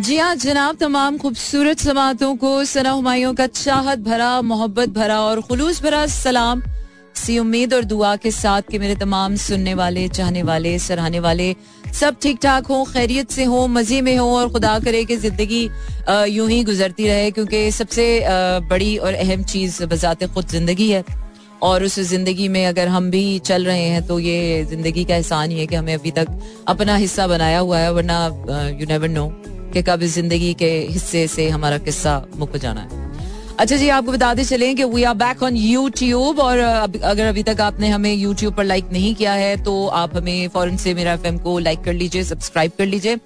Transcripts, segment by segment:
जी हाँ जनाब, तमाम खूबसूरत समातों को सना हमायों का चाहत भरा, मोहब्बत भरा और खुलूस भरा सलाम, सी उम्मीद और दुआ के साथ कि मेरे तमाम सुनने वाले, चाहने वाले, सराहने वाले, सब ठीक ठाक हो, खैरियत से हो, मज़े में हो और खुदा करे कि ज़िंदगी यूँ ही गुजरती रहे, क्योंकि सबसे बड़ी और अहम चीज़ बजाते खुद ज़िंदगी है। और उस ज़िंदगी में अगर हम भी चल रहे हैं तो ये ज़िंदगी का एहसान ही है कि हमें अभी तक अपना हिस्सा बनाया हुआ है, वरना यू नेवर नो कि कब इस ज़िंदगी के हिस्से से हमारा किस्सा मुक जाना है। अच्छा जी, आपको बताते चले कि we are back on YouTube और अगर अभी तक आपने हमें यूट्यूब पर लाइक नहीं किया है तो आप हमें फॉरन से मेरा एफ़ को लाइक कर लीजिए सब्सक्राइब कर लीजिए,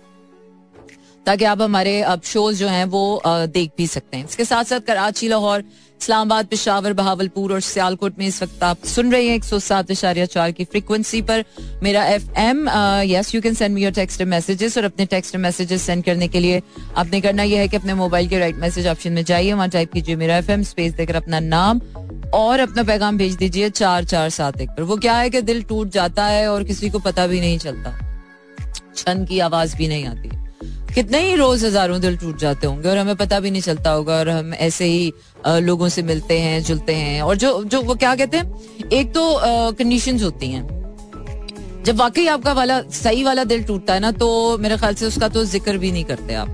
ताकि आप हमारे अब शोज़ जो हैं वो देख भी सकते हैं। इसके साथ साथ कराची, लाहौर इस्लामाबाद, पिशावर, बहावलपुर और सियालकोट में इस वक्त आप सुन रहे हैं एक सौ सात इशारिया चार की फ्रीक्वेंसी पर। मेरा F M yes you can send me your text messages और अपने टेक्स्ट मैसेजेस सेंड करने के लिए आपने करना यह है कि अपने मोबाइल के राइट मैसेज ऑप्शन में जाइए। वहाँ टाइप कीजिए मेरा एफ़ एम स्पेस देकर अपना नाम और अपना पैगाम भेज दीजिए चार चार सात एक पर। वो क्या है कि दिल टूट जाता है और किसी को पता भी नहीं चलता। छन की आवाज़ भी नहीं आती। कितने ही रोज हज़ारों दिल टूट जाते होंगे और हमें पता भी नहीं चलता होगा और हम ऐसे ही लोगों से मिलते हैं, जुलते हैं और जो जो वो क्या कहते हैं, एक तो कंडीशंस होती हैं। जब वाकई आपका वाला, सही वाला दिल टूटता है ना तो मेरे ख्याल से उसका तो ज़िक्र भी नहीं करते आप।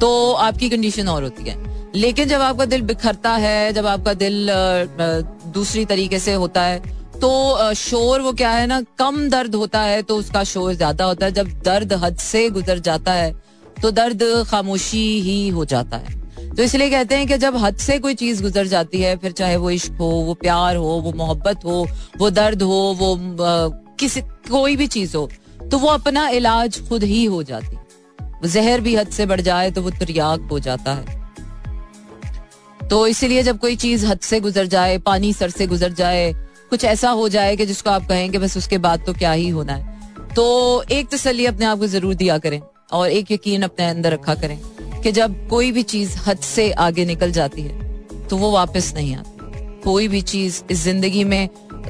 तो आपकी कंडीशन और होती है। लेकिन जब आपका दिल बिखरता है, जब आपका दिल दूसरी तरीके से होता है तो शोर वो क्या है ना, कम दर्द होता है तो उसका शोर ज़्यादा होता है। जब दर्द हद से गुजर जाता है तो दर्द खामोशी ही हो जाता है। तो इसलिए कहते हैं कि जब हद से कोई चीज़ गुजर जाती है, फिर चाहे वो इश्क हो, वो प्यार हो, वो मोहब्बत हो, वो दर्द हो, वो किसी, कोई भी चीज़ हो तो वो अपना इलाज खुद ही हो जाती जहर भी हद से बढ़ जाए तो वो त्रियाग हो जाता है। तो इसीलिए जब कोई चीज़ हद से गुजर जाए, पानी सर से गुजर जाए, कुछ ऐसा हो जाए कि जिसको आप कहेंगे बस उसके बाद तो क्या ही होना है। तो एक तसली अपने आप को ज़रूर दिया करें और एक यकीन अपने अंदर रखा करें। कि जब कोई भी चीज़ हद से आगे निकल जाती है तो वो वापस नहीं आती। कोई भी चीज़ इस ज़िंदगी में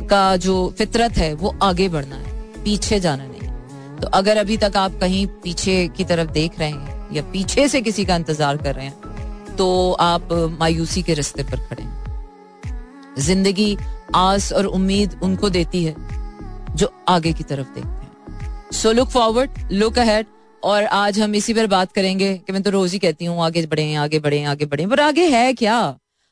का जो फितरत है, वो आगे बढ़ना है, पीछे जाना नहीं। तो अगर अभी तक आप कहीं पीछे की तरफ़ देख रहे हैं, या पीछे से किसी का इंतज़ार कर रहे हैं तो आप मायूसी के रिश्ते पर खड़े हैं। ज़िंदगी आस और उम्मीद उनको देती है, जो आगे की तरफ़ देखते हैं। So look forward look ahead और आज हम इसी पर बात करेंगे कि मैं तो रोज ही कहती हूँ आगे बढ़े आगे बढ़े आगे बढ़े। पर आगे है क्या?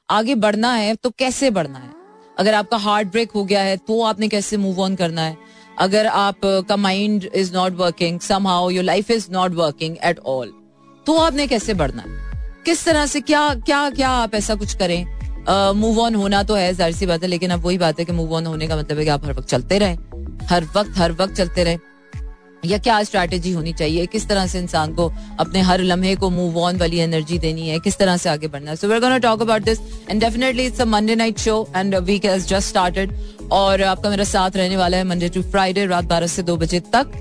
आगे बढ़ना है तो कैसे बढ़ना है? अगर आपका हार्ट ब्रेक हो गया है तो आपने कैसे मूव ऑन करना है? अगर आप का mind is not working somehow your life is not working at all तो आपने कैसे बढ़ना है? किस तरह से क्या क्या क्या आप ऐसा कुछ करें? मूव uh, ऑन होना तो है ज़ाहिर सी बात है लेकिन अब वही बात है कि मूव ऑन होने का मतलब है कि आप हर वक्त चलते रहें। हर वक्त हर वक्त चलते रहें। या क्या स्ट्रैटेजी होनी चाहिए? किस तरह से इंसान को अपने हर लम्हे को मूव ऑन वाली एनर्जी देनी है? किस तरह से आगे बढ़ना है? So we gonna talk about this and definitely it's a Monday night show and week has just started और आपका मेरा साथ रहने वाला है मंडे टू फ्राइडे रात बारह से दो बजे तक।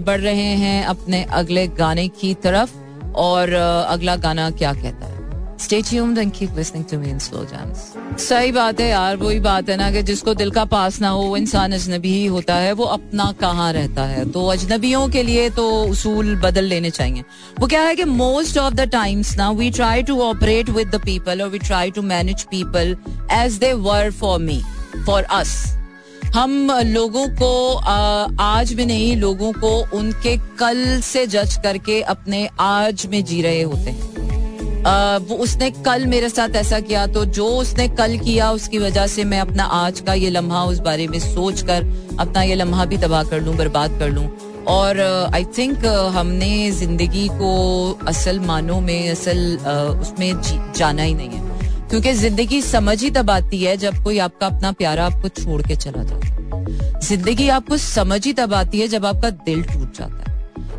बढ़ रहे हैं अपने अगले गाने की तरफ़ और, अगला गाना क्या कहता है? Stay tuned and keep listening to me in slow jams. सही बात है यार, वही बात है ना कि जिसको दिल का पास ना हो, वो इंसान अजनबी ही होता है, वो अपना कहाँ रहता है? तो अजनबियों के लिए तो उसूल बदल लेने चाहिए। वो क्या है कि मोस्ट ऑफ़ द टाइम्स ना we try to operate with the people और we try to manage people as they were for me for us हम लोगों को आज में नहीं, लोगों को उनके कल से जज करके अपने आज में जी रहे होते हैं। वो उसने कल मेरे साथ ऐसा किया तो जो उसने कल किया, उसकी वजह से मैं अपना आज का ये लम्हा उस बारे में सोच कर अपना ये लम्हा भी तबाह कर लूँ, बर्बाद कर लूँ। और आई थिंक हमने ज़िंदगी को असल मानों में, असल उसमें जाना ही नहीं है। क्योंकि ज़िंदगी समझ ही तब आती है जब कोई आपका अपना प्यारा आपको छोड़ के चला जाता है। ज़िंदगी आपको समझ ही तब आती है जब आपका दिल टूट जाता है।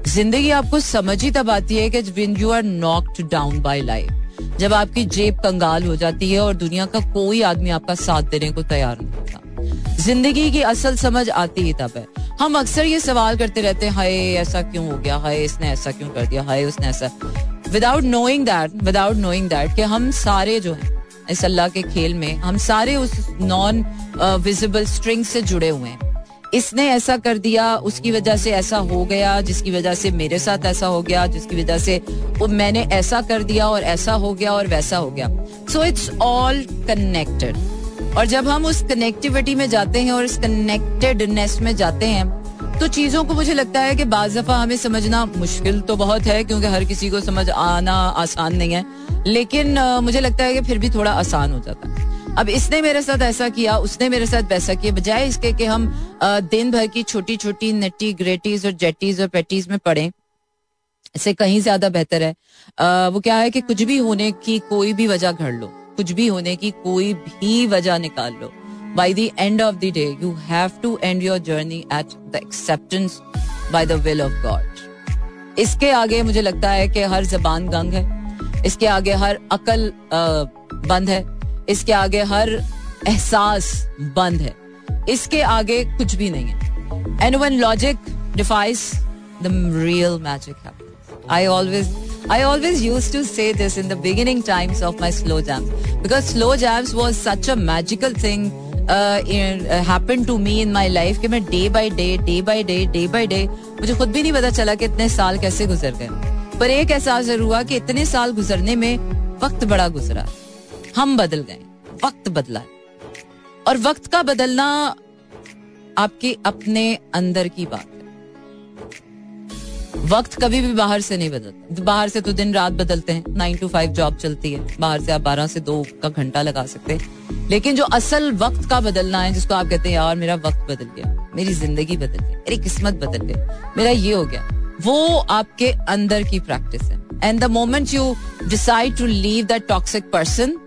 ज़िंदगी आपको समझ ही तब आती है कि when you are knocked down by life जब आपकी जेब कंगाल हो जाती है और दुनिया का कोई आदमी आपका साथ देने को तैयार नहीं होता। ज़िंदगी की असल समझ आती ही तब है। हम अक्सर ये सवाल करते रहते हैं, हाय, ऐसा क्यों हो गया? हाय, इसने ऐसा क्यों कर दिया? हाय, उसने ऐसा without knowing that without knowing that कि हम सारे जो हैं, इस अल्लाह के खेल में, हम सारे उस नॉन विजिबल स्ट्रिंग से जुड़े हुए हैं। इसने ऐसा कर दिया, उसकी वजह से ऐसा हो गया, जिसकी वजह से मेरे साथ ऐसा हो गया, जिसकी वजह से वो मैंने ऐसा कर दिया और ऐसा हो गया और वैसा हो गया। सो इट्स ऑल कनेक्टेड और जब हम उस कनेक्टिविटी में जाते हैं और इस कनेक्टेडनेस में जाते हैं तो चीज़ों को मुझे लगता है कि बाज दफ़ा हमें समझना मुश्किल तो बहुत है, क्योंकि हर किसी को समझ आना आसान नहीं है। लेकिन मुझे लगता है कि फिर भी थोड़ा आसान हो जाता है। अब इसने मेरे साथ ऐसा किया उसने मेरे साथ वैसा किया बजाय इसके कि हम दिन भर की छोटी छोटी नट्टी ग्रेटीज और जेटीज और पेटीज में पढ़े इससे कहीं ज़्यादा बेहतर है। आ, वो क्या है कि कुछ भी होने की कोई भी वजह घड़ लो कुछ भी होने की कोई भी वजह निकाल लो। By the end of the day, you have to end your journey at the acceptance by the will of God. इसके आगे मुझे लगता है कि हर जबान गंग है इसके आगे हर अकल बंद है। इसके आगे हर एहसास बंद है। इसके आगे कुछ भी नहीं है। And one logic defies the real magic I always I always used to say this in the beginning times of my slow jams. Because slow jams was such a magical thing happen to me in my life कि मैं day by day day by day day by day मुझे खुद भी नहीं पता चला कि इतने साल कैसे गुजर गए। पर एक एहसास ज़रूर हुआ कि इतने साल गुजरने में वक्त बड़ा गुजरा। हम बदल गए, वक्त बदला और वक्त का बदलना आपके अपने अंदर की बात है। वक्त कभी भी बाहर से नहीं बदलता। बाहर से तो दिन रात बदलते हैं नाइन टू फाइव जॉब चलती है, बाहर से आप बारह से दो का घंटा लगा सकते हैं। लेकिन जो असल वक्त का बदलना है, जिसको आप कहते हैं, यार, मेरा वक्त बदल गया, मेरी ज़िंदगी बदल गई, मेरी किस्मत बदल गई, मेरा ये हो गया। वो आपके अंदर की प्रैक्टिस है. And the moment you decide to leave that toxic person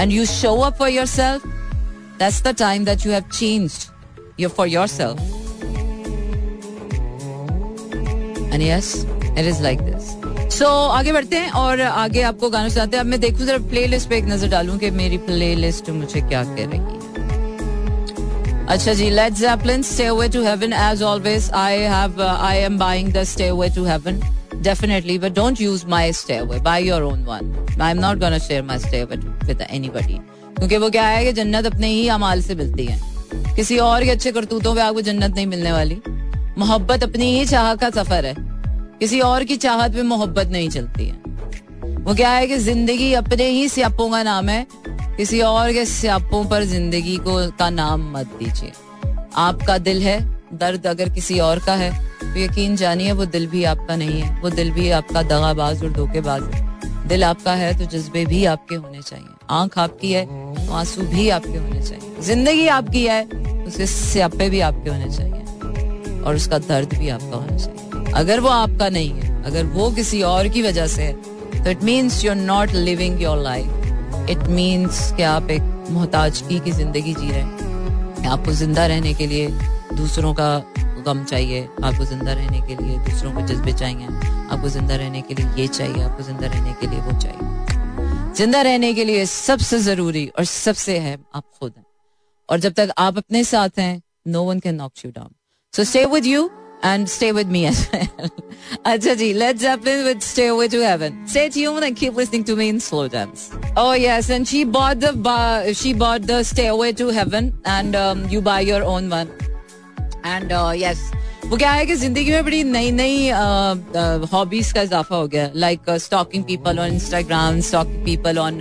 and you show up for yourself that's the time that you have change your for yourself and yes it is like this so आगे बढ़ते हैं और आगे आपको गाना सुनाते हैं। अब मैं देखूँ जरा प्ले लिस्ट पे एक नज़र डालूं कि मेरी प्ले लिस्ट मुझे क्या कह रही है। अच्छा जी Led Zeppelin stairway to heaven as always I have I am buying the stairway to heaven definitely, but don't use my stairway. Buy your own one. I'm not gonna share my stairway with anybody. क्योंकि वो क्या है कि जन्नत अपने ही अमाल से मिलती है। किसी और के अच्छे करतूतों पे आपको जन्नत नहीं मिलने वाली। मोहब्बत अपनी ही चाह का सफ़र है। किसी और की चाहत पे मोहब्बत नहीं चलती है। वो क्या है कि ज़िंदगी अपने ही स्यापों का नाम है। किसी और के स्यापों पर ज़िंदगी को का नाम मत दीजिए। आपका दिल है, दर्द अगर किसी और का है तो यकीन जानिए वो दिल भी आपका नहीं है, वो दिल भी आपका दगाबाज और धोखेबाज है। दिल आपका है तो जज्बे भी आपके होने चाहिए। आँख आपकी है तो आँसू भी आपके होने चाहिए। ज़िंदगी आपकी है, उसके स्यापे भी आपके होने चाहिए और उसका दर्द भी आपका होना चाहिए। अगर वो आपका नहीं है, अगर वो किसी और की वजह से है तो it means you are not living your life it means कि आप एक मोहताजगी की ज़िंदगी जी रहे हैं। आपको ज़िंदा रहने के लिए दूसरों का गम चाहिए। आपको ज़िंदा रहने के लिए दूसरों को जज्बे चाहिए। आपको ज़िंदा रहने के लिए ये चाहिए। आपको ज़िंदा रहने के लिए वो चाहिए। ज़िंदा रहने के लिए सबसे ज़रूरी और सबसे है आप खुद हैं। और जब तक आप अपने साथ हैं no one can knock you down so stay with you and stay with me as well. Achaji, Led Zeppelin with Stairway to Heaven. Stay tuned and keep listening to me in slow dance. Oh yes, and she bought the bar, she bought the Stairway to Heaven, and um, you buy your own one. And uh, yes, वो क्या है कि जिंदगी में बड़ी नई नई hobbies का इजाफा हो गया like stalking people on Instagram stalking people on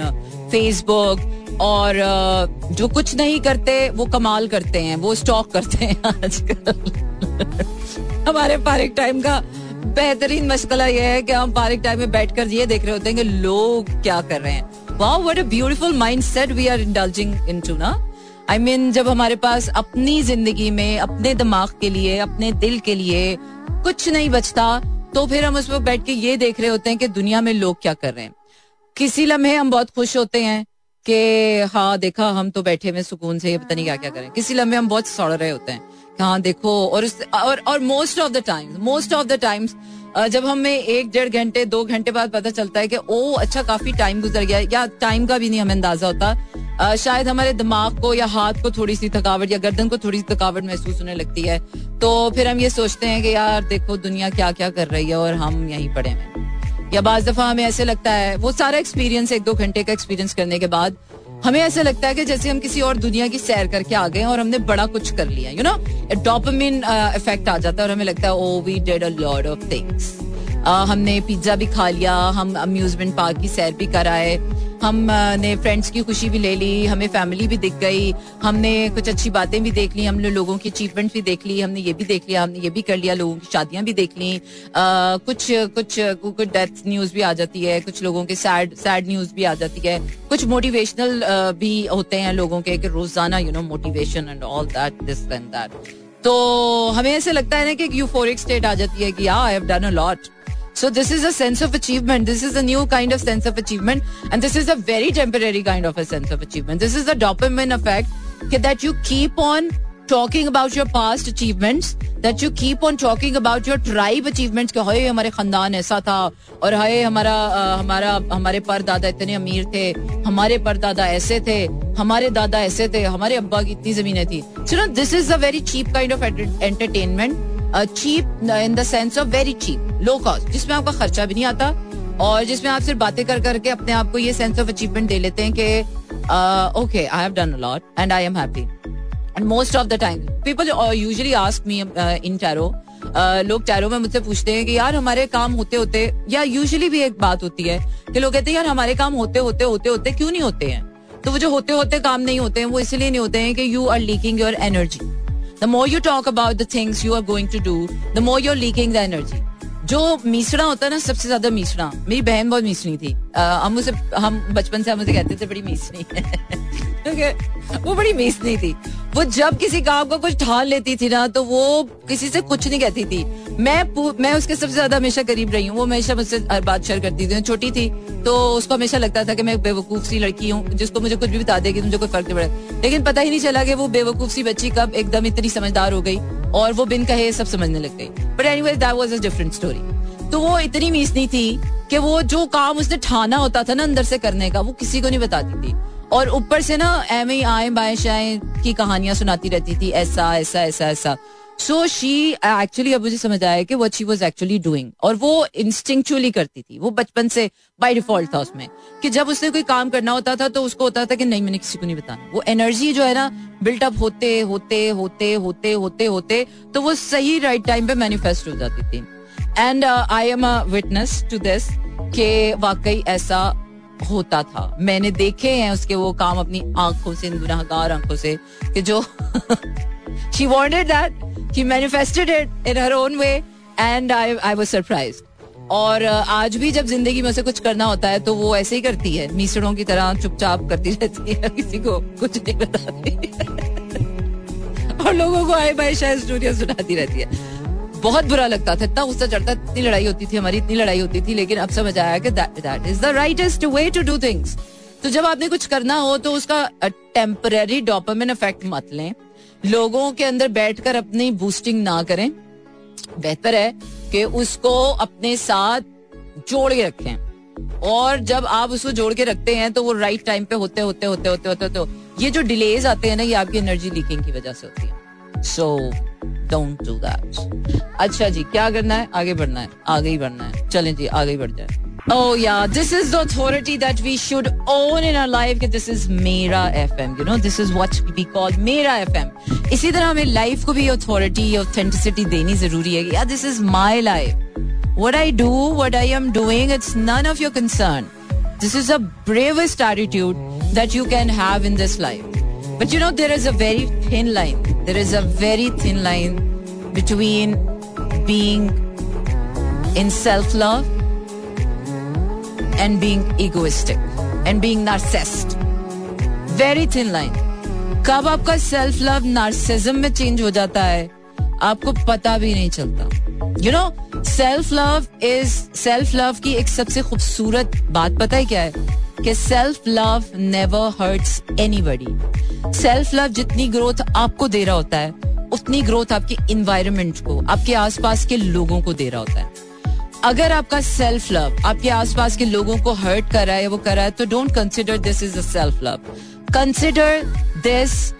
Facebook और जो कुछ नहीं करते वो कमाल करते हैं वो स्टॉक करते हैं आजकल हमारे पारिक टाइम का बेहतरीन मशगला यह है कि हम पारिक टाइम में बैठकर ये देख रहे होते हैं कि लोग क्या कर रहे हैं। Wow what a beautiful mindset we are indulging into ना? आई I मीन mean, जब हमारे पास अपनी ज़िंदगी में अपने दिमाग के लिए अपने दिल के लिए कुछ नहीं बचता तो फिर हम उस वक्त बैठ के ये देख रहे होते हैं कि दुनिया में लोग क्या कर रहे हैं। किसी लम्हे हम बहुत खुश होते हैं कि हाँ देखा हम तो बैठे हुए सुकून से ये पता नहीं क्या क्या करें किसी लम्हे हम बहुत सड़ रहे होते हैं। हाँ देखो, और और और most of the times most of the times जब हमें एक डेढ़ घंटे, दो घंटे बाद पता चलता है कि, ओ अच्छा काफ़ी टाइम गुजर गया, या टाइम का भी नहीं हमें अंदाज़ा होता शायद हमारे दिमाग को या हाथ को थोड़ी सी थकावट या गर्दन को थोड़ी सी थकावट महसूस होने लगती है तो फिर हम ये सोचते हैं कि यार, देखो, दुनिया क्या क्या कर रही है, और हम यहीं पड़े हैं। या बाज दफ़ा हमें ऐसे लगता है, वो सारा एक्सपीरियंस एक दो घंटे का एक्सपीरियंस करने के बाद हमें ऐसा लगता है कि जैसे हम किसी और दुनिया की सैर करके आ गए और हमने बड़ा कुछ कर लिया यू नो डोपामिन इफ़ेक्ट आ जाता है और हमें लगता है ओ we did a lot of things हमने पिज्जा भी खा लिया, हम अम्यूजमेंट पार्क की सैर भी कराए। हमने फ्रेंड्स की खुशी भी ले ली, हमें फैमिली भी दिख गई, हमने कुछ अच्छी बातें भी देख ली, हमने लोगों की अचीवमेंट भी देख ली, हमने ये भी देख लिया, हमने ये भी कर लिया, लोगों की शादियाँ भी देख ली। कुछ कुछ कुछ डेथ न्यूज़ भी आ जाती है, कुछ लोगों के सैड सैड न्यूज़ भी आ जाती है। कुछ मोटिवेशनल भी होते हैं लोगों के रोज़ाना you know motivation and all that this that तो हमें ऐसे लगता है ना कि यूफोरिक स्टेट आ जाती है कि I have done a lot So this is a sense of achievement. This is a new kind of sense of achievement. And this is a very temporary kind of a sense of achievement. This is the dopamine effect that you keep on talking about your past achievements that you keep on talking about your tribe achievements कि हाय हमारे खानदान ऐसा था और हाय हमारा हमारा हमारे परदादा इतने अमीर थे हमारे परदादा ऐसे थे हमारे दादा ऐसे थे हमारे अब्बा की इतनी जमीनें थी so no this is a very cheap kind of entertainment cheap in the sense of very cheap low cost जिसमें आपका खर्चा भी नहीं आता और जिसमें आप सिर्फ़ बातें कर, करके अपने आप को ये सेंस ऑफ़ अचीवमेंट दे लेते हैं कि okay I have done lot and I am happy and most of the time people usually ask me in tarot लोग टैरो में मुझसे पूछते हैं कि यार हमारे काम होते होते, या यूजुअली भी एक बात होती है कि लोग कहते हैं, यार हमारे काम होते होते होते होते क्यों नहीं होते हैं? तो वो जो होते होते काम नहीं होते हैं, वो इसलिए नहीं होते हैं कि you are leaking your energy the more you talk about the things you are going to do the more you're leaking the energy जो मीसड़ा होता है ना, सबसे ज़्यादा मीसड़ा मेरी बहन बहुत मीसनी थी। हम उसे, हम बचपन से हम उसे कहते थे, बड़ी मीसनी है वो बड़ी मीसनी थी। वो जब किसी काम को कुछ ठान लेती थी ना तो वो किसी से कुछ नहीं कहती थी। मैं मैं उसके सबसे ज़्यादा हमेशा करीब रही हूँ। वो हमेशा मुझसे हर बात शेयर करती थी। छोटी थी तो उसको हमेशा लगता था कि मैं बेवकूफ़ सी लड़की हूँ, जिसको मुझे कुछ भी बता देगी मुझे कोई फ़र्क नहीं पड़ा। लेकिन पता ही नहीं चला कि वो बेवकूफ़ सी बच्ची कब एकदम इतनी समझदार हो गई और वो बिन कहे सब समझने लग गई। But any that was a different story तो वो इतनी मीसनी थी कि वो जो काम उसने ठाना होता था ना अंदर से करने का, वो किसी को नहीं बताती थी। और ऊपर से ना एम आए बाएँ शाए की कहानियाँ सुनाती रहती थी, ऐसा ऐसा ऐसा ऐसा। सो शी एक्चुअली अब मुझे समझ आया कि what she was actually doing और वो इंस्टिंक्चुअली करती थी। वो बचपन से बाई डिफ़ॉल्ट था उसमें। कि जब उसने कोई काम करना होता था तो उसको होता था कि नहीं, मैंने किसी को नहीं बताना। वो एनर्जी जो है ना बिल्टअप होते होते होते होते होते होते तो वो सही राइट टाइम पे मैनिफेस्ट हो जाती थी। And I am a witness to this के वाकई ऐसा होता था। मैंने देखे हैं उसके वो काम अपनी आँखों से गुनाहगार आँखों से कि जो she wanted that he manifested it in her own way and I, I was surprised. और आज भी जब ज़िंदगी में से कुछ करना होता है तो वो ऐसे ही करती है। मीसड़ों की तरह चुपचाप करती रहती है किसी को कुछ नहीं बताती। और लोगों को आए बाई शायद स्टोरिया सुनाती रहती है। बहुत बुरा लगता था, इतना गुस्सा चढ़ता, इतनी लड़ाई होती थी हमारी, इतनी लड़ाई होती थी, लेकिन अब समझ आया कि that is the rightest way to do things तो जब आपने कुछ करना हो तो उसका टेम्पररी डोपामिन इफ़ेक्ट मत लें। लोगों के अंदर बैठकर अपनी बूस्टिंग ना करें। बेहतर है कि उसको अपने साथ जोड़ के रखें। और जब आप उसको जोड़ के रखते हैं तो वो राइट टाइम पे होते होते होते होते होते होते ये जो डिलेज आते हैं ना, ये आपकी एनर्जी लीकिंग की वजह से होती है। सो डोंट डू दैट अच्छा जी क्या करना है? आगे बढ़ना है। आगे ही बढ़ना है। चलें जी आगे बढ़ जाए Oh yeah, this is the authority that we should own in our life. This is Mera FM. You know, this is what we call Mera FM. इसी तरह हमें लाइफ को भी अथॉरिटी ऑथेंटिसिटी देनी ज़रूरी है यार this is my life what I do what I am doing it's none of your concern this is a bravest attitude that you can have in this life but you know there is a very thin line there is a very thin line between being in self love and being egoistic and being narcissist. Very thin line. कब आपका self love narcissism में change हो जाता है, आपको पता भी नहीं चलता you know self love is self love की एक सबसे खूबसूरत बात पता है क्या है कि self love never hurts anybody self love जितनी ग्रोथ आपको दे रहा होता है, उतनी ग्रोथ आपके इन्वायरमेंट को, आपके आसपास के लोगों को दे रहा होता है। अगर आपका सेल्फ लव आपके आसपास के लोगों को हर्ट कर रहा है, वो कर रहा है तो don't consider this is a self love consider this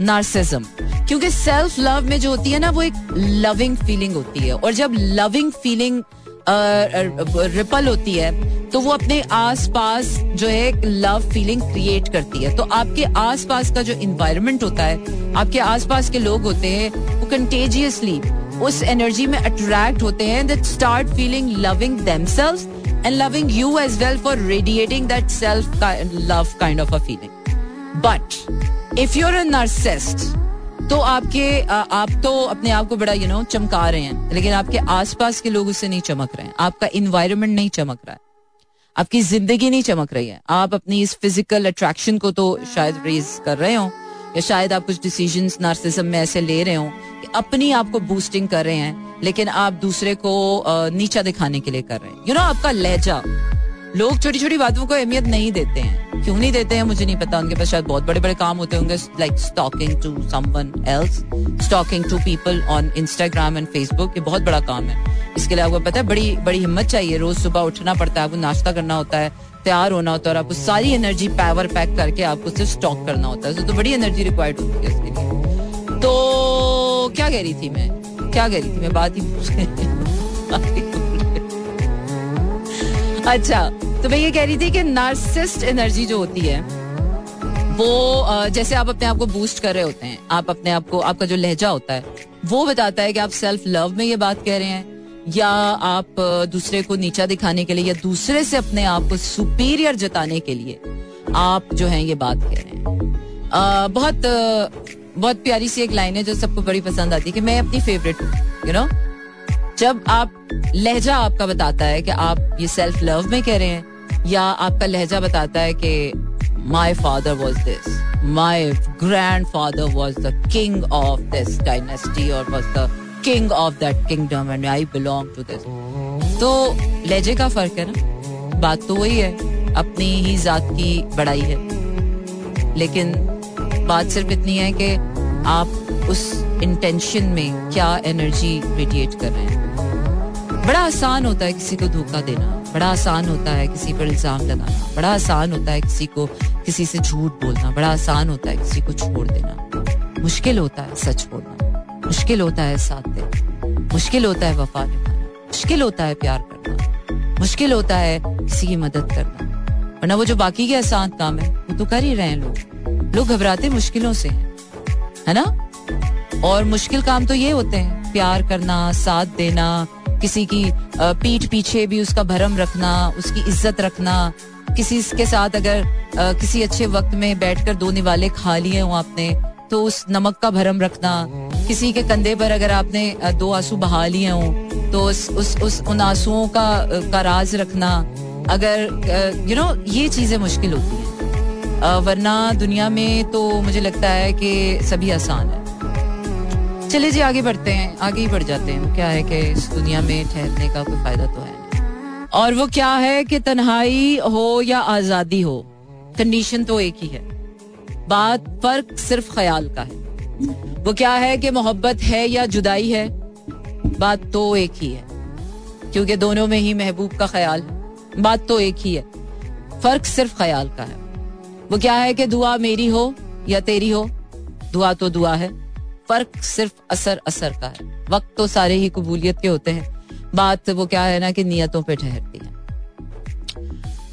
narcissism क्योंकि सेल्फ लव में जो होती है ना, वो एक लविंग फीलिंग होती है। और जब लविंग फीलिंग रिपल होती है तो वो अपने आसपास जो है लव फीलिंग क्रिएट करती है। तो आपके आसपास का जो इन्वायरमेंट होता है, आपके आस पास के लोग होते हैं, वो कंटेजियसली उस एनर्जी में अट्रैक्ट होते हैं that start feeling loving themselves and loving you as well for radiating that self love kind of a feeling but if you're a narcissist तो आपके आप तो अपने आप को बड़ा यू you नो know, चमका रहे हैं लेकिन आपके आसपास के लोग उससे नहीं चमक रहे हैं। आपका इन्वायरमेंट नहीं चमक रहा है। आपकी ज़िंदगी नहीं चमक रही है। आप अपनी इस फ़िज़िकल अट्रैक्शन को तो शायद रेज कर रहे हो या शायद आप कुछ डिसीज़न नार्सिज्म में ऐसे ले रहे हो कि अपनी आपको बूस्टिंग कर रहे हैं लेकिन आप दूसरे को नीचा दिखाने के लिए कर रहे हैं। यू you नो know, आपका लहजा लोग छोटी छोटी बातों को अहमियत नहीं देते हैं। क्यों नहीं देते हैं? मुझे नहीं पता। उनके पास शायद बहुत बड़े बड़े काम होते होंगे like stalking to someone else stalking to people on Instagram and Facebook ये बहुत बड़ा काम है। इसके लिए आपको पता है, बड़ी बड़ी हिम्मत चाहिए। रोज सुबह उठना पड़ता है, आपको नाश्ता करना होता है, तैयार होना होता है, और आपको सारी एनर्जी पावर पैक करके आपको सिर्फ़ स्टॉक करना होता है। तो बड़ी एनर्जी रिक्वायर्ड होती है इसके लिए। तो क्या कह रही थी मैं? क्या कह रही थी मैं? बात ही अच्छा तो मैं ये कह रही थी कि नार्सिस्ट एनर्जी जो होती है वो जैसे आप अपने आप को बूस्ट कर रहे होते हैं आप अपने आप को आपका जो लहजा होता है वो बताता है कि आप सेल्फ लव में ये बात कह रहे हैं या आप दूसरे को नीचा दिखाने के लिए या दूसरे से अपने आप को सुपीरियर जताने के लिए आप जो है ये बात कह रहे हैं। आ, बहुत बहुत प्यारी सी एक लाइन है जो सबको बड़ी पसंद आती है कि मैं अपनी फेवरेट हूँ यू नो जब आप लहजा आपका बताता है कि आप ये सेल्फ लव में कह रहे हैं, या आपका लहजा बताता है कि my father was this my grandfather was the king of this dynasty और was the king of that kingdom and I belong to this तो लहजे का फ़र्क है ना? बात तो वही है। अपनी ही जात की बड़ाई है। लेकिन बात सिर्फ़ इतनी है कि आप उस इंटेंशन में क्या एनर्जी रेडिएट कर रहे हैं। बड़ा आसान होता है किसी को धोखा देना, बड़ा आसान होता है किसी पर इल्ज़ाम लगाना, बड़ा आसान होता है किसी को किसी से झूठ बोलना, बड़ा आसान होता है किसी को छोड़ देना। मुश्किल होता है सच बोलना, मुश्किल होता है साथ देना, मुश्किल होता है वफा निभाना, मुश्किल होता है प्यार करना, मुश्किल होता है किसी की मदद करना। वरना वो जो बाकी के आसान काम है, वो तो कर ही रहे हैं लोग। लोग घबराते मुश्किलों से है ना? और मुश्किल काम तो ये होते हैं, प्यार करना, साथ देना किसी की पीठ पीछे भी उसका भरम रखना उसकी इज़्ज़त रखना किसी के साथ अगर किसी अच्छे वक्त में बैठकर दो निवाले खा लिए हो आपने तो उस नमक का भरम रखना किसी के कंधे पर अगर आपने दो आँसू बहा लिए हो तो उस उस, उस उन आंसुओं का का राज रखना अगर यू नो ये चीज़ें मुश्किल होती हैं। वरना दुनिया में तो मुझे लगता है कि सभी आसान है। चलिए जी, आगे बढ़ते हैं। आगे ही बढ़ जाते हैं। क्या है कि इस दुनिया में ठहरने का कोई फ़ायदा तो है और वो क्या है कि तन्हाई हो या आज़ादी हो कंडीशन तो एक ही है। बात, फ़र्क सिर्फ़ ख्याल का है। वो क्या है कि मोहब्बत है या जुदाई है, बात तो एक ही है। क्योंकि दोनों में ही महबूब का ख्याल है। बात तो एक ही है। फ़र्क सिर्फ़ ख्याल का है। वो क्या है कि दुआ मेरी हो या तेरी हो, दुआ तो दुआ है। फ़र्क सिर्फ़ असर असर का है। वक्त तो सारे ही कबूलियत के होते हैं। बात वो क्या है ना कि नियतों पे ठहरती है।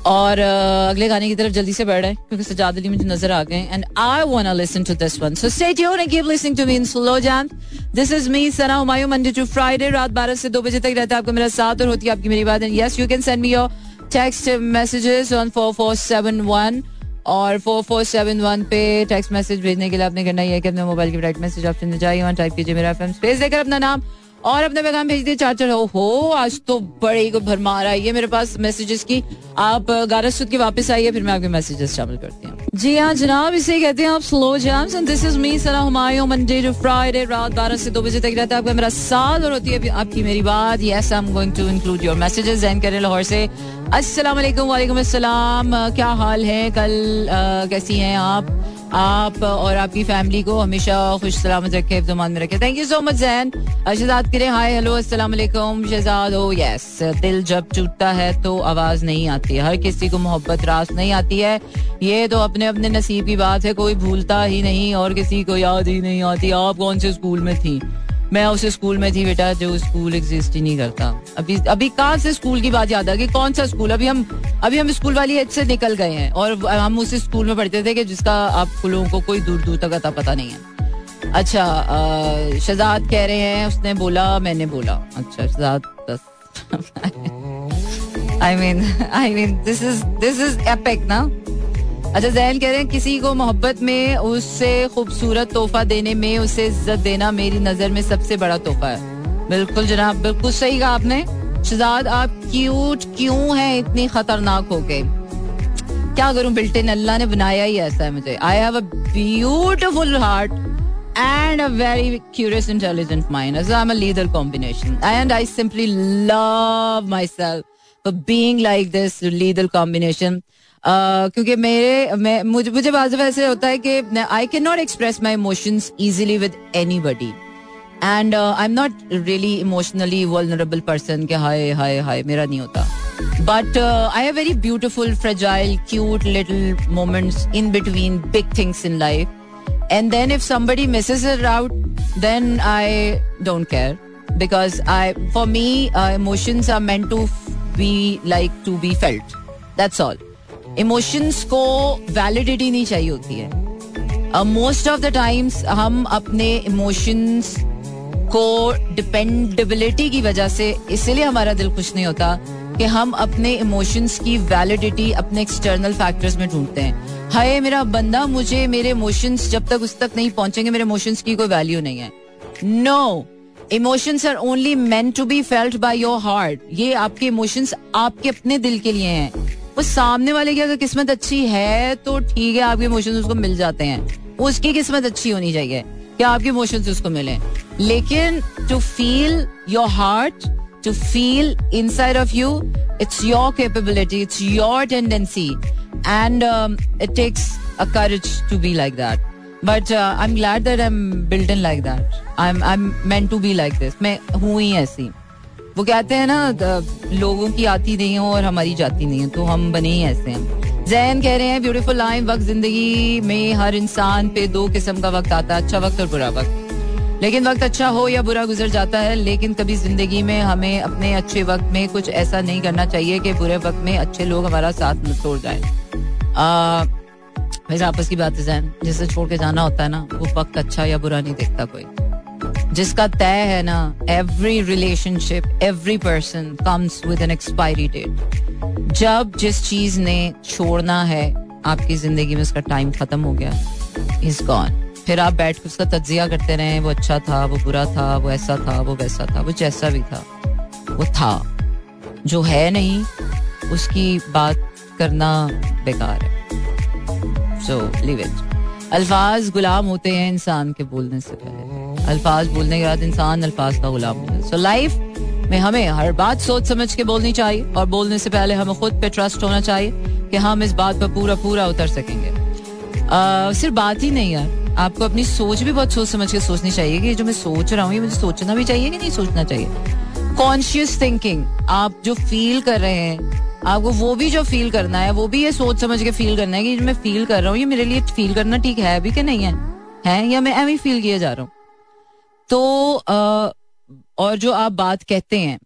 और अगले गाने की तरफ़ जल्दी से बढ़ रहे क्योंकि सजाद अली मुझे नज़र आ गए and I want listen to this one so stay tune and keep listening to me in slow jam this is me Sana Humayun Monday to Friday रात 12 से 2 बजे तक रहता है आपका मेरा साथ और होती है आपकी मेरी बात। And yes you can send me your text messages on 4471 और फोर फोर सेवन वन पे टेक्स्ट मैसेज भेजने के लिए आपने करना है कि अपने मोबाइल की राइट मैसेज ऑप्शन में जाइए टाइप कीजिए मेरा फैम स्पेस देकर अपना नाम और अपने पैगाम भेज दिए चार हो, हो आज तो बड़ी को भरमार आई है ये मेरे पास मैसेजेस की। आप गारसूद के वापस आइए फिर मैं आपके मैसेजेस शामिल करती हूँ। जी हाँ जनाब इसे कहते हैं आप slow jams and this is me Sana Humayun Monday to Friday रात बारह से दो बजे तक रहता है आपका मेरा साथ और होती है आपकी मेरी बात। Yes I am going to include your messages Zain करें लाहौर से। अस्सलाम वालेकुम अस्सलाम क्या हाल है? कल आ, कैसी हैं आप? आप और आपकी फैमिली को हमेशा खुश सलामत रखे दुमान में रखे। Thank you so much Zain Shahzad करें हाय हेलो अस्सलाम वालेकुम, शहजाद। ओ यस दिल जब टूटता है तो आवाज़ नहीं आती हर किसी को मोहब्बत रास नहीं आती है। ये तो अपने अपने नसीब की बात है, कोई भूलता ही नहीं और किसी को याद ही नहीं आती। आप कौन से स्कूल में थी? मैं उस स्कूल में थी बेटा, जो स्कूल एग्जिस्ट ही नहीं करता। अभी अभी कहाँ से स्कूल की बात याद आ गई? कौन सा स्कूल? अभी हम अभी हम स्कूल वाली एज से निकल गए हैं और हम उस स्कूल में पढ़ते थे कि जिसका आप लोगों को कोई दूर दूर तक अता पता नहीं है। अच्छा शहजाद कह रहे हैं, उसने बोला, मैंने बोला। अच्छा Shahzad I mean I mean this is this is epic ना? अच्छा जहन कह रहे हैं किसी को मोहब्बत में उससे खूबसूरत तोहफा देने में उसे इज़्ज़त देना मेरी नज़र में सबसे बड़ा तोहफा है बिल्कुल जनाब बिल्कुल सही कहा आपने शहजाद आप क्यूट क्यों हैं इतनी खतरनाक हो गए क्या करूँ बिल्टिन अल्लाह ने बनाया ही ऐसा है मुझे I have a beautiful heart and a very curious, intelligent mind. I I'm a lethal combination. And I simply love myself for being like this lethal combination. क्योंकि मेरे मैं मुझे मुझे बाज ऐसे होता है कि I can not express my emotions easily with anybody and I am not really emotionally vulnerable person के हाय हाय हाय मेरा नहीं होता. But I have very beautiful fragile cute little moments in between big things in life and then if somebody it out then i don't care. Because i for me uh, emotions are meant to be like to be felt. That's all. Emotions को validity नहीं चाहिए होती है। Most of the times हम अपने emotions को dependability की वजह से इसलिए हमारा दिल खुश नहीं होता कि हम अपने इमोशंस की वैलिडिटी अपने एक्सटर्नल फैक्टर्स में ढूंढते हैं। हाय, मेरा बंदा मुझे मेरे इमोशंस जब तक उस तक नहीं पहुँचेंगे, मेरे इमोशंस की कोई वैल्यू नहीं है। No emotions are only meant to be felt by your heart ये आपके इमोशंस आपके अपने दिल के लिए हैं। वो सामने वाले की अगर किस्मत अच्छी है तो ठीक है, आपके इमोशन उसको मिल जाते हैं। उसकी किस्मत अच्छी होनी चाहिए कि आपके इमोशन उसको मिले। लेकिन to feel your heart to feel inside of you it's your capability it's your tendency and it takes a courage to be like that but I am glad that I am build in like that I am I am to be like this मैं हूँ ही ऐसी। वो कहते हैं ना लोगों की आती नहीं हो और हमारी जाती नहीं है तो हम बने ही ऐसे हैं। जैन कह रहे हैं ब्यूटीफुल लाइन वक्त ज़िंदगी में हर इंसान पे दो किस्म का वक्त आता है अच्छा वक्त और बुरा वक्त। लेकिन वक्त अच्छा हो या बुरा गुजर जाता है, लेकिन कभी ज़िंदगी में हमें अपने अच्छे वक्त में कुछ ऐसा नहीं करना चाहिए कि बुरे वक्त में अच्छे लोग हमारा साथ न तोड़ जाए। वैसे आपस की बात है जैन, जिसे छोड़ के जाना होता है ना, वो वक्त अच्छा या बुरा नहीं देखता कोई। जिसका तय है ना every relationship every person comes with an expiry date जब जिस चीज़ ने छोड़ना है, आपकी ज़िंदगी में उसका टाइम खत्म हो गया इज़ गॉन फिर आप बैठ कर उसका तजिया करते रहे, वो अच्छा था, वो बुरा था, वो ऐसा था, वो वैसा था, वो जैसा भी था, वो था। जो है नहीं, उसकी बात करना बेकार है। सो लिव इट अल्फाज गुलाम होते हैं इंसान के बोलने से पहले। अल्फाज बोलने के बाद इंसान अल्फाज का गुलाम है। सो लाइफ में हमें हर बात सोच समझ के बोलनी चाहिए और बोलने से पहले हमें खुद पे ट्रस्ट होना चाहिए कि हम इस बात पर पूरा पूरा उतर सकेंगे। सिर्फ़ बात ही नहीं यार, आपको अपनी सोच भी बहुत सोच समझ के सोचनी चाहिए कि जो मैं सोच रहा हूँ, ये मुझे सोचना भी चाहिए कि नहीं सोचना चाहिए? कॉन्शियस थिंकिंग आप जो फील कर रहे हैं, आपको वो भी जो फील करना है, वो भी ये सोच समझ के फील करना है कि मैं फील कर रहा हूँ, ये मेरे लिए फील करना ठीक है भी कि नहीं है? है या मैं एम ही फील किया जा रहा हूँ? तो आ, और जो आप बात कहते हैं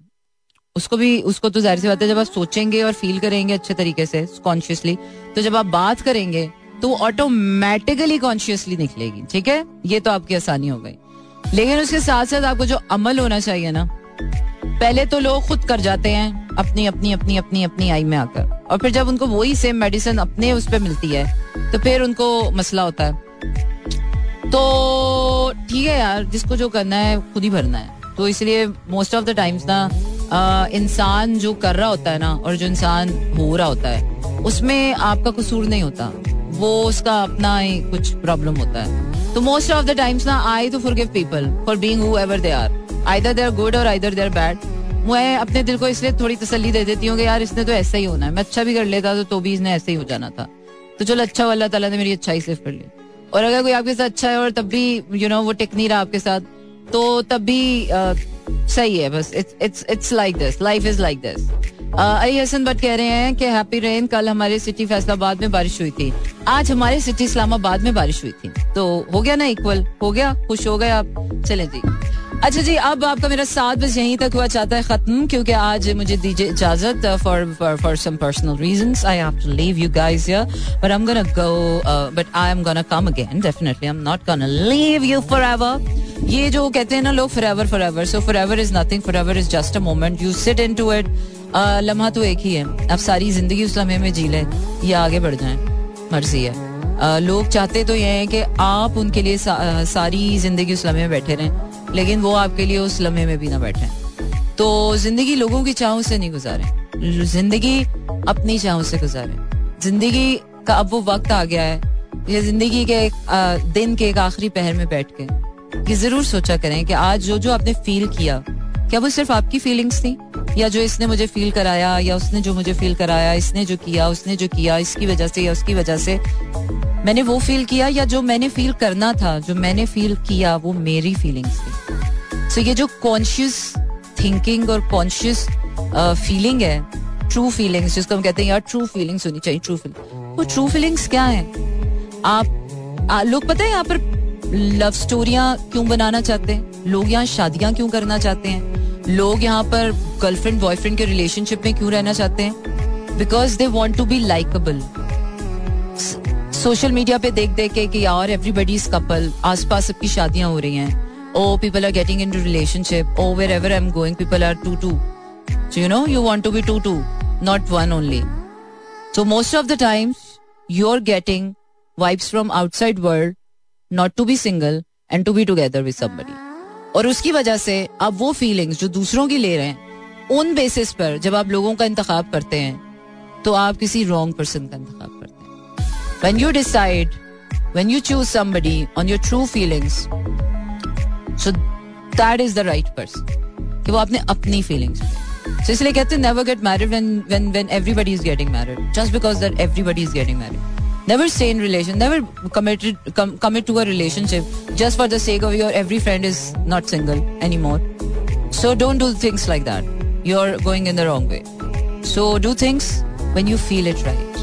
उसको भी उसको तो ज़ाहिर सी बात है जब आप सोचेंगे और फील करेंगे अच्छे तरीके से कॉन्शियसली तो जब आप बात करेंगे तो ऑटोमेटिकली कॉन्शियसली निकलेगी ठीक है? ये तो आपकी आसानी हो गई। लेकिन उसके साथ साथ आपको जो अमल होना चाहिए ना पहले तो लोग खुद कर जाते हैं अपनी अपनी अपनी अपनी अपनी आई में आकर। और फिर जब उनको वही सेम मेडिसिन अपने उस पर मिलती है तो फिर उनको मसला होता है। तो ठीक है यार जिसको जो करना है खुद ही भरना है। तो इसलिए मोस्ट ऑफ़ द टाइम्स ना इंसान जो कर रहा होता है ना और जो इंसान हो रहा होता है उसमें आपका कसूर नहीं होता। वो उसका अपना ही कुछ प्रॉब्लम होता है। तो मोस्ट ऑफ़ द टाइम्स ना I to forgive people for being whoever they are either they are good और आइदर दे आर बैड मैं अपने दिल को इसलिए थोड़ी तसल्ली दे देती हूँ कि यार इसने तो ऐसा ही होना है। मैं अच्छा भी कर लेता तो, तो भी इसने ऐसे ही हो जाना था। तो चलो अच्छा अल्लाह ताला ने मेरी अच्छाई सिर्फ़ कर ली। और अगर कोई आपके साथ अच्छा है और तब भी यू you नो know, वो टिक नहीं रहा आपके साथ तो तब भी uh, सही है बस। It's it's like this life is like this Ali Hasan Bhatt कह रहे हैं कि हैप्पी रेन कल हमारे सिटी फैसलाबाद में बारिश हुई थी। आज हमारे सिटी इस्लामाबाद में बारिश हुई थी। तो हो गया ना इक्वल हो गया? खुश हो गए आप? चले जी। अच्छा जी अब आपका मेरा साथ बस यहीं तक हुआ चाहता है खत्म क्योंकि आज मुझे दीजिए इजाज़त for for some personal reasons I have to leave you guys here but I am gonna go but I am gonna come again definitely I am not gonna leave you forever ये जो कहते हैं ना लोग forever forever so forever is nothing forever is just a moment you sit into it लम्हा तो एक ही है. अब सारी ज़िंदगी उस लम्हे में जी लें या आगे बढ़ जाए. मर्ज़ी है. Uh, लोग चाहते तो ये हैं कि आप उनके लिए सा, सारी ज़िंदगी उस लम्हे में बैठे रहें. लेकिन वो आपके लिए उस लम्हे में भी ना बैठे। तो ज़िंदगी लोगों की चाहों से नहीं गुजारे। ज़िंदगी अपनी चाहों से गुजारे। ज़िंदगी का अब वो वक्त आ गया है, ये ज़िंदगी के एक दिन के एक आखिरी पहर में बैठ के ये ज़रूर सोचा करें कि आज जो जो आपने फील किया, क्या वो सिर्फ़ आपकी फीलिंग्स थी? या जो इसने मुझे फील कराया या उसने जो मुझे फील कराया इसने जो किया उसने जो किया इसकी वजह से या उसकी वजह से मैंने वो फील किया या जो मैंने फील करना था जो मैंने फील किया वो मेरी फीलिंग्स थी। सो ये जो कॉन्शियस थिंकिंग और कॉन्शियस फीलिंग है ट्रू फीलिंग्स जिसको हम कहते हैं यार ट्रू फीलिंग्स होनी चाहिए ट्रू फीलिंग वो ट्रू फीलिंग्स क्या है? आप आ, लोग पता है यहाँ पर लव स्टोरियाँ क्यों बनाना चाहते हैं? लोग यहाँ शादियाँ क्यों करना चाहते हैं? लोग यहाँ पर गर्लफ्रेंड बॉयफ्रेंड के रिलेशनशिप में क्यों रहना चाहते हैं? Because they want to be likeable social media पे देख देख के कि यार एवरीबडी इज़ कपल आसपास सबकी शादियाँ हो रही हैं। ओ people are getting into relationship oh wherever I am going people are to to you know you want to be two two not one only so most of the times you are getting vibes from outside world not to be single and to be together with somebody और उसकी वजह से आप वो feelings जो दूसरों की ले रहे हैं, उन बेसिस पर जब आप लोगों का इंतखब करते हैं तो आप किसी रॉन्ग पर्सन का इंतखब करते हैं। When you decide when you choose some on your true feelings so that is the right person कि वो आपने अपनी फीलिंग्स इसलिए कहते हैं never get married when when when everybody is getting married just because that everybody is getting married never stay in relation never committed com, commit to a relationship just for the sake of your every friend is not single anymore so don't do things like that you're going in the wrong way so do things when you feel it right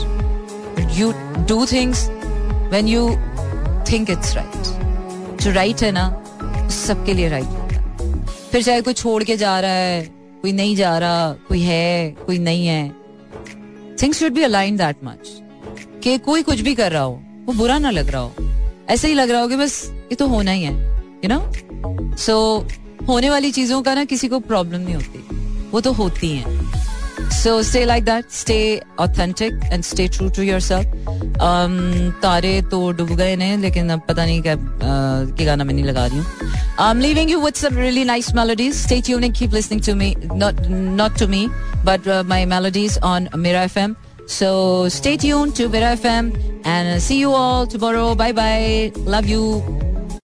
you do things when you think it's right जो right है ना सबके लिए right होता है फिर चाहे कोई छोड़ के जा रहा है कोई नहीं जा रहा कोई है कोई नहीं है things should be align that much कि कोई कुछ भी कर रहा हो वो बुरा ना लग रहा हो। ऐसे ही लग रहा हो कि बस ये तो होना ही है यू नो सो होने वाली चीज़ों का ना किसी को प्रॉब्लम नहीं होती। वो तो होती है। So stay like that stay authentic and stay true to yourself तारे तो डूब गए ने लेकिन अब पता नहीं क्या uh, गाना मैं नहीं लगा रही हूँ। I am leaving you with some really nice melodies stay tune and keep listening to me not not to me but my melodies on मेरा FM So stay tuned to Mira FM and see you all tomorrow. Bye bye. Love you.